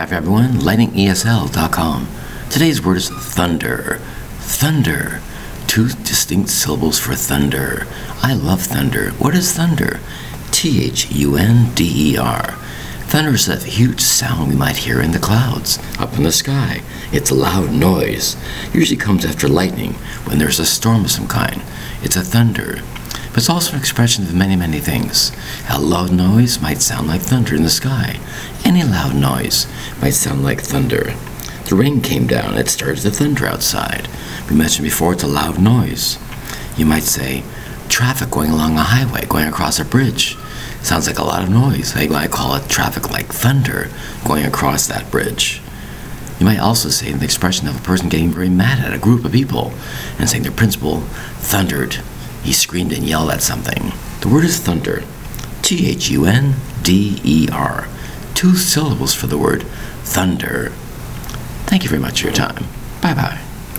Ciao, everyone. LightningESL.com. Today's word is thunder. Thunder. Two distinct syllables for thunder. I love thunder. What is thunder? T H U N D E R. Thunder is that huge sound we might hear in the clouds, up in the sky. It's a loud noise. Usually comes after lightning when there's a storm of some kind. It's a thunder. But it's also an expression of many, many things. A loud noise might sound like thunder in the sky. Any loud noise might sound like thunder. The rain came down, it started to thunder outside. We mentioned before it's a loud noise. You might say, traffic going along a highway, going across a bridge. Sounds like a lot of noise. I might call it traffic like thunder going across that bridge. You might also say the expression of a person getting very mad at a group of people and saying their principal thundered he screamed and yelled at something. The word is thunder. T H U N D E R. Two syllables for the word thunder. Thank you very much for your time. Bye bye.